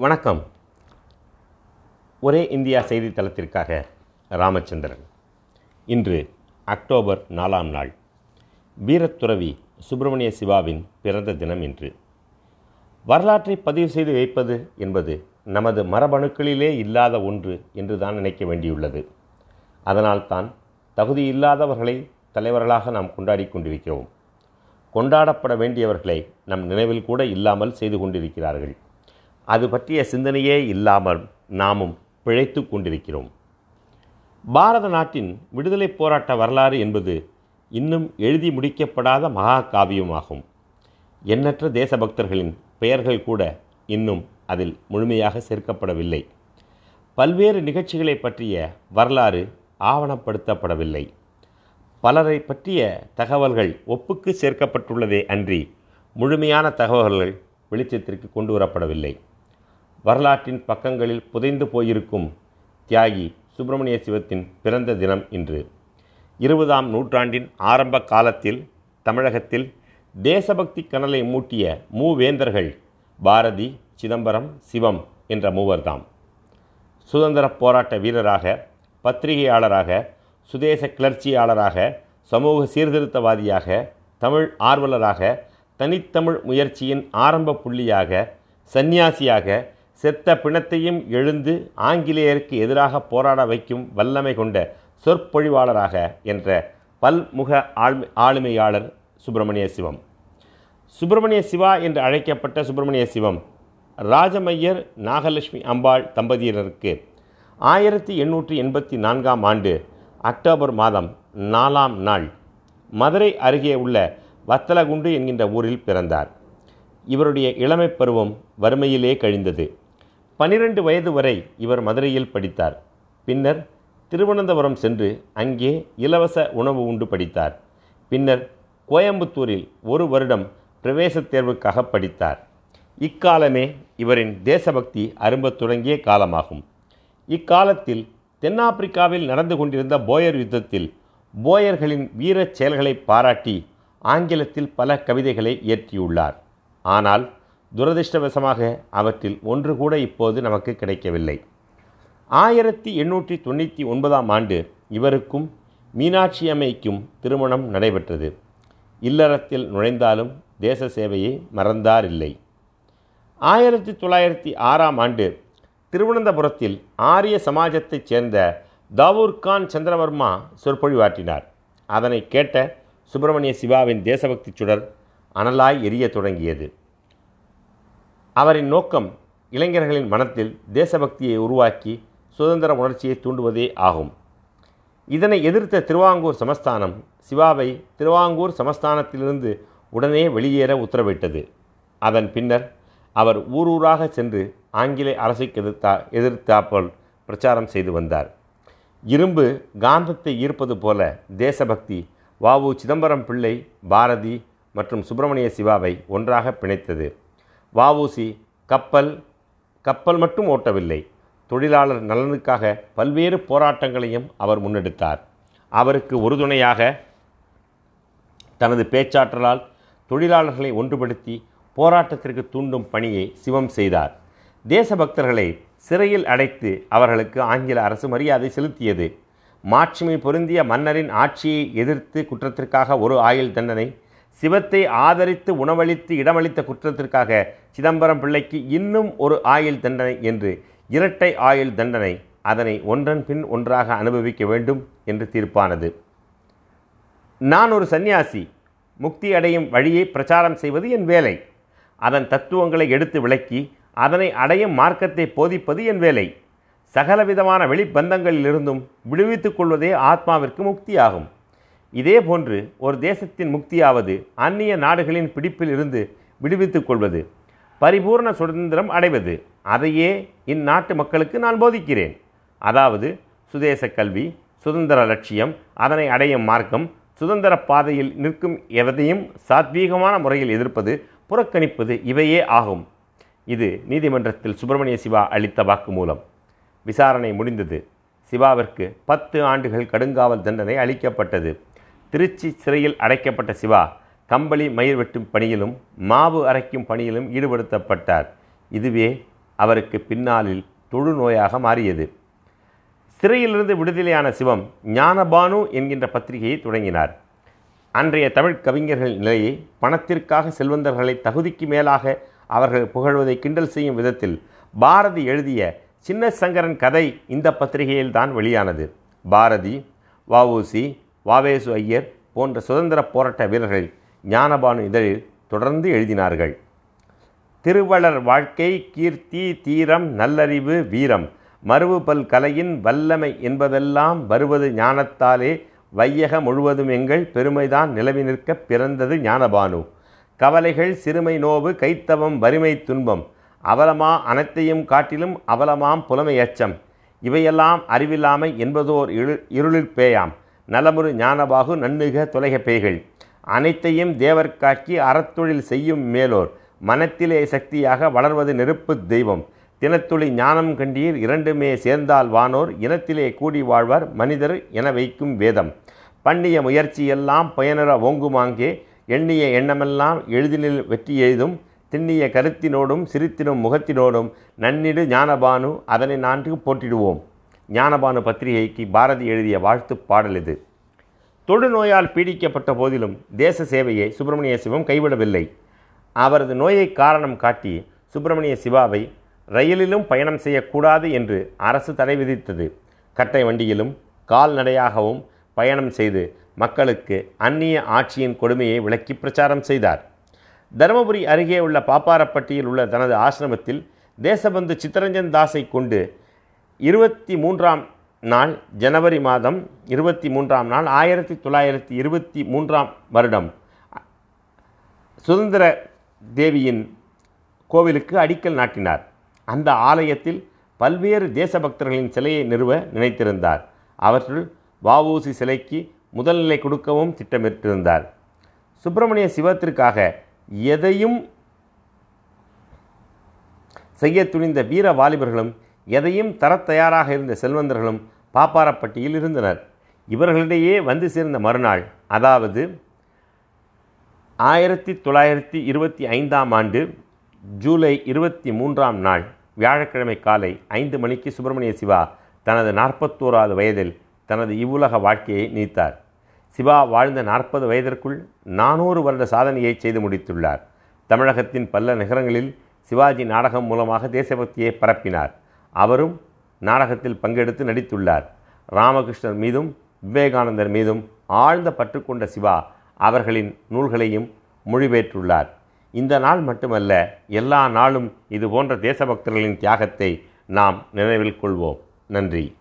வணக்கம். ஒரே இந்தியா செய்தித்தளத்திற்காக ராமச்சந்திரன். இன்று அக்டோபர் நாலாம் நாள். வீரத்துறவி சுப்பிரமணிய சிவாவின் பிறந்த தினம் இன்று. வரலாற்றை பதிவு செய்து வைப்பது என்பது நமது மரபணுக்களிலே இல்லாத ஒன்று என்று தான் நினைக்க வேண்டியுள்ளது. அதனால்தான் தகுதி இல்லாதவர்களை தலைவர்களாக நாம் கொண்டாடி கொண்டிருக்கிறோம். கொண்டாடப்பட வேண்டியவர்களை நம் நினைவில் கூட இல்லாமல் செய்து கொண்டிருக்கிறார்கள். அது பற்றிய சிந்தனையே இல்லாமல் நாமும் பிழைத்து கொண்டிருக்கிறோம். பாரத நாட்டின் விடுதலைப் போராட்ட வரலாறு என்பது இன்னும் எழுதி முடிக்கப்படாத மகா காவியமாகும் எண்ணற்ற தேசபக்தர்களின் பெயர்கள் கூட இன்னும் அதில் முழுமையாக சேர்க்கப்படவில்லை. பல்வேறு நிகழ்ச்சிகளை பற்றிய வரலாறு ஆவணப்படுத்தப்படவில்லை. பலரை பற்றிய தகவல்கள் ஒப்புக்கு சேர்க்கப்பட்டுள்ளதே அன்றி முழுமையான தகவல்கள் வெளிச்சத்திற்கு கொண்டு வரப்படவில்லை. வரலாற்றின் பக்கங்களில் புதைந்து போயிருக்கும் தியாகி சுப்பிரமணிய சிவத்தின் பிறந்த தினம் இன்று. இருபதாம் நூற்றாண்டின் ஆரம்ப காலத்தில் தமிழகத்தில் தேசபக்தி கனலை மூட்டிய மூவேந்தர்கள் பாரதி சிதம்பரம் சிவம் என்ற மூவர்தாம். சுதந்திரப் போராட்ட வீரராக பத்திரிகையாளராக சுதேச கிளர்ச்சியாளராக சமூக சீர்திருத்தவாதியாக தமிழ் ஆர்வலராக தனித்தமிழ் முயற்சியின் ஆரம்ப புள்ளியாக சந்நியாசியாக செத்த பிணத்தையும் எழுந்து ஆங்கிலேயருக்கு எதிராக போராட வைக்கும் வல்லமை கொண்ட சொற்பொழிவாளராக என்ற பல்முக ஆழ்மை ஆளுமையாளர் சுப்பிரமணிய சிவம். சுப்பிரமணிய சிவா என்று அழைக்கப்பட்ட சுப்பிரமணிய சிவம் ராஜமையர் நாகலட்சுமி அம்பாள் தம்பதியினருக்கு ஆயிரத்தி எண்ணூற்றி எண்பத்தி நான்காம் ஆண்டு அக்டோபர் மாதம் நாலாம் நாள் மதுரை அருகே உள்ள வத்தலகுண்டு என்கின்ற ஊரில் பிறந்தார். இவருடைய இளமைப் பருவம் வறுமையிலே கழிந்தது. பனிரெண்டு வயது வரை இவர் மதுரையில் படித்தார். பின்னர் திருவனந்தபுரம் சென்று அங்கே இலவச உணவு உண்டு படித்தார். பின்னர் கோயம்புத்தூரில் ஒரு வருடம் பிரவேசத் தேர்வுக்காக படித்தார். இக்காலமே இவரின் தேசபக்தி அரும்பத் தொடங்கிய காலமாகும். இக்காலத்தில் தென்னாப்பிரிக்காவில் நடந்து கொண்டிருந்த போயர் யுத்தத்தில் போயர்களின் வீரச் செயல்களை பாராட்டி ஆங்கிலத்தில் பல கவிதைகளை இயற்றியுள்ளார். ஆனால் துரதிர்ஷ்டவசமாக அவற்றில் ஒன்று கூட இப்போது நமக்கு கிடைக்கவில்லை. ஆயிரத்தி எண்ணூற்றி தொண்ணூற்றி ஒன்பதாம் ஆண்டு இவருக்கும் மீனாட்சி அம்மைக்கும் திருமணம் நடைபெற்றது. இல்லறத்தில் நுழைந்தாலும் தேச சேவையை மறந்தாரில்லை. ஆயிரத்தி தொள்ளாயிரத்தி ஆறாம் ஆண்டு திருவனந்தபுரத்தில் ஆரிய சமாஜத்தைச் சேர்ந்த தாவூர்கான் சந்திரவர்மா சொற்பொழிவாற்றினார். அதனை கேட்ட சுப்பிரமணிய சிவாவின் தேசபக்தி சுடர் அனலாய் எரிய தொடங்கியது. அவரின் நோக்கம் இளைஞர்களின் மனத்தில் தேசபக்தியை உருவாக்கி சுதந்திர உணர்ச்சியை தூண்டுவதே ஆகும். இதனை எதிர்த்த திருவாங்கூர் சமஸ்தானம் சிவாவை திருவாங்கூர் சமஸ்தானத்திலிருந்து உடனே வெளியேற உத்தரவிட்டது. அதன் பின்னர் அவர் ஊரூராக சென்று ஆங்கில அரசுக்கு எதிர்த்தா எதிர்த்தாப்போல் பிரச்சாரம் செய்து வந்தார். இரும்பு காந்தத்தை ஈர்ப்பது போல தேசபக்தி வாவு சிதம்பரம் பிள்ளை பாரதி மற்றும் சுப்பிரமணிய சிவாவை ஒன்றாக பிணைத்தது. வஉசி கப்பல் கப்பல் மட்டும் ஓட்டவில்லை. தொழிலாளர் நலனுக்காக பல்வேறு போராட்டங்களையும் அவர் முன்னெடுத்தார். அவருக்கு உறுதுணையாக தனது பேச்சாற்றலால் தொழிலாளர்களை ஒன்றுபடுத்தி போராட்டத்திற்கு தூண்டும் பணியை சிவம் செய்தார். தேசபக்தர்களை சிறையில் அடைத்து அவர்களுக்கு ஆங்கில அரசு மரியாதை செலுத்தியது. மாட்சிமை பொருந்திய மன்னரின் ஆட்சியை எதிர்த்து குற்றத்திற்காக ஒரு ஆயுள் தண்டனை சிவத்தை ஆதரித்து உணவளித்து இடமளித்த குற்றத்திற்காக சிதம்பரம் பிள்ளைக்கு இன்னும் ஒரு ஆயுள் தண்டனை என்று இரட்டை ஆயுள் தண்டனை அதனை ஒன்றன் பின் ஒன்றாக அனுபவிக்க வேண்டும் என்று தீர்ப்பானது. நான் ஒரு சந்நியாசி முக்தி அடையும் வழியை பிரச்சாரம் செய்வது என் வேலை. அதன் தத்துவங்களை எடுத்து விளக்கி அதனை அடையும் மார்க்கத்தை போதிப்பது என் வேலை. சகலவிதமான வெளிப்பந்தங்களிலிருந்தும் விடுவித்துக் கொள்வதே ஆத்மாவிற்கு முக்தியாகும். இதே போன்று ஒரு தேசத்தின் முக்தியாவது அந்நிய நாடுகளின் பிடிப்பில் இருந்து விடுவித்துக் கொள்வது பரிபூர்ண சுதந்திரம் அடைவது. அதையே இந்நாட்டு மக்களுக்கு நான் போதிக்கிறேன். அதாவது சுதேச கல்வி சுதந்திர லட்சியம் அதனை அடையும் மார்க்கம் சுதந்திர பாதையில் நிற்கும் எவதையும் சாத்வீகமான முறையில் எதிர்ப்பது புறக்கணிப்பது இவையே ஆகும். இது நீதிமன்றத்தில் சுப்பிரமணிய சிவா அளித்த வாக்குமூலம். விசாரணை முடிந்தது. சிவாவிற்கு பத்து ஆண்டுகள் கடுங்காவல் தண்டனை அளிக்கப்பட்டது. திருச்சி சிறையில் அடைக்கப்பட்ட சிவா கம்பளி மயிர் வெட்டும் பணியிலும் மாவு அரைக்கும் பணியிலும் ஈடுபடுத்தப்பட்டார். இதுவே அவருக்கு பின்னாளில் தொழுநோயாக மாறியது. சிறையிலிருந்து விடுதலையான சிவம் ஞானபானு என்கின்ற பத்திரிகையை தொடங்கினார். அன்றைய தமிழ் கவிஞர்கள் நிலையை பணத்திற்காக செல்வந்தர்களை தகுதிக்கு மேலாக அவர்கள் புகழ்வதை கிண்டல் செய்யும் விதத்தில் பாரதி எழுதிய சின்ன சங்கரன் கதை இந்த பத்திரிகையில்தான் வெளியானது. பாரதி வஉசி வாவேசு ஐயர் போன்ற சுதந்திர போராட்ட வீரர்கள் ஞானபானு இதழில் தொடர்ந்து எழுதினார்கள். திருவளர் வாழ்க்கை கீர்த்தி தீரம் நல்லறிவு வீரம். மறுவுபல் கலையின் வல்லமை என்பதெல்லாம் வருவது ஞானத்தாலே வையக முழுவதும் எங்கள் பெருமைதான் நிலவி நிற்க பிறந்தது ஞானபானு. கவலைகள் சிறுமை நோவு கைத்தவம் வறுமை துன்பம். அவலமா அனைத்தையும் காட்டிலும் அவலமாம் புலமை அச்சம். இவையெல்லாம் அறிவில்லாமை என்பதோர் இரு இருளிற் பேயாம். நலமுறு ஞானபாகு நன்னுக தொலைக பெய்கள். அனைத்தையும் தேவர்காக்கி அறத்தொழில் செய்யும் மேலோர். மனத்திலே சக்தியாக வளர்வது நெருப்பு தெய்வம். தினத்துளி ஞானம் கண்டீர் இரண்டுமே சேர்ந்தால் வானோர். இனத்திலே கூடி வாழ்வார் மனிதர் என வைக்கும் வேதம். பண்ணிய முயற்சியெல்லாம் பயனர ஓங்குமாங்கே. எண்ணிய எண்ணமெல்லாம் எளிதினில் வெற்றி எழுதும் திண்ணிய கருத்தினோடும் சிரித்தினும் முகத்தினோடும் நன்னிடு ஞானபானு அதனை நான்கு போற்றிடுவோம். ஞானபானு பத்திரிகைக்கு பாரதி எழுதிய வாழ்த்து பாடல் இது. தொழுநோயால் பீடிக்கப்பட்ட போதிலும் தேச சேவையை சுப்பிரமணிய சிவம் கைவிடவில்லை. அவரது நோயை காரணம் காட்டி சுப்பிரமணிய சிவாவை ரயிலிலும் பயணம் செய்யக்கூடாது என்று அரசு தடை விதித்தது. கட்டை வண்டியிலும் கால்நடையாகவும் பயணம் செய்து மக்களுக்கு அந்நிய ஆட்சியின் கொடுமையை விளக்கி பிரச்சாரம் செய்தார். தருமபுரி அருகே உள்ள பாப்பாரப்பட்டியில் உள்ள தனது ஆசிரமத்தில் தேசபந்து சித்தரஞ்சன் தாஸை கொண்டு இருபத்தி மூன்றாம் நாள் ஜனவரி மாதம் இருபத்தி மூன்றாம் நாள் ஆயிரத்தி தொள்ளாயிரத்தி இருபத்தி மூன்றாம் வருடம். சுதந்திர தேவியின் கோவிலுக்கு அடிக்கல் நாட்டினார். அந்த ஆலயத்தில் பல்வேறு தேசபக்தர்களின் சிலையை நிறுவ நினைத்திருந்தார். அவற்றுள் வாவூசி சிலைக்கு முதல் நிலை கொடுக்கவும் திட்டமிட்டிருந்தார். சுப்பிரமணிய சிவத்திற்காக எதையும் செய்ய துணிந்த வீர வாலிபர்களும் எதையும் தரத் தயாராக இருந்த செல்வந்தர்களும் பாப்பாரப்பட்டியில் இருந்தனர். இவர்களிடையே வந்து சேர்ந்த மறுநாள் அதாவது ஆயிரத்தி தொள்ளாயிரத்தி இருபத்தி ஐந்தாம் ஆண்டு ஜூலை இருபத்தி மூன்றாம் நாள் வியாழக்கிழமை காலை ஐந்து மணிக்கு சுப்பிரமணிய சிவா தனது நாற்பத்தோராவது வயதில் தனது இவ்வுலக வாழ்க்கையை நீத்தார். சிவா வாழ்ந்த நாற்பது வயதிற்குள் நானூறு வருட சாதனையை செய்து முடித்துள்ளார். தமிழகத்தின் பல நகரங்களில் சிவாஜி நாடகம் மூலமாக தேசபக்தியை பரப்பினார். அவரும் நாடகத்தில் பங்கெடுத்து நடித்துள்ளார். ராமகிருஷ்ணர் மீதும் விவேகானந்தர் மீதும் ஆழ்ந்த பற்று கொண்ட சிவா அவர்களின் நூல்களையும் மொழிபெற்றுள்ளார் இந்த நாள் மட்டுமல்ல எல்லா நாளும் இது போன்ற தேசபக்தர்களின் தியாகத்தை நாம் நினைவில் கொள்வோம். நன்றி.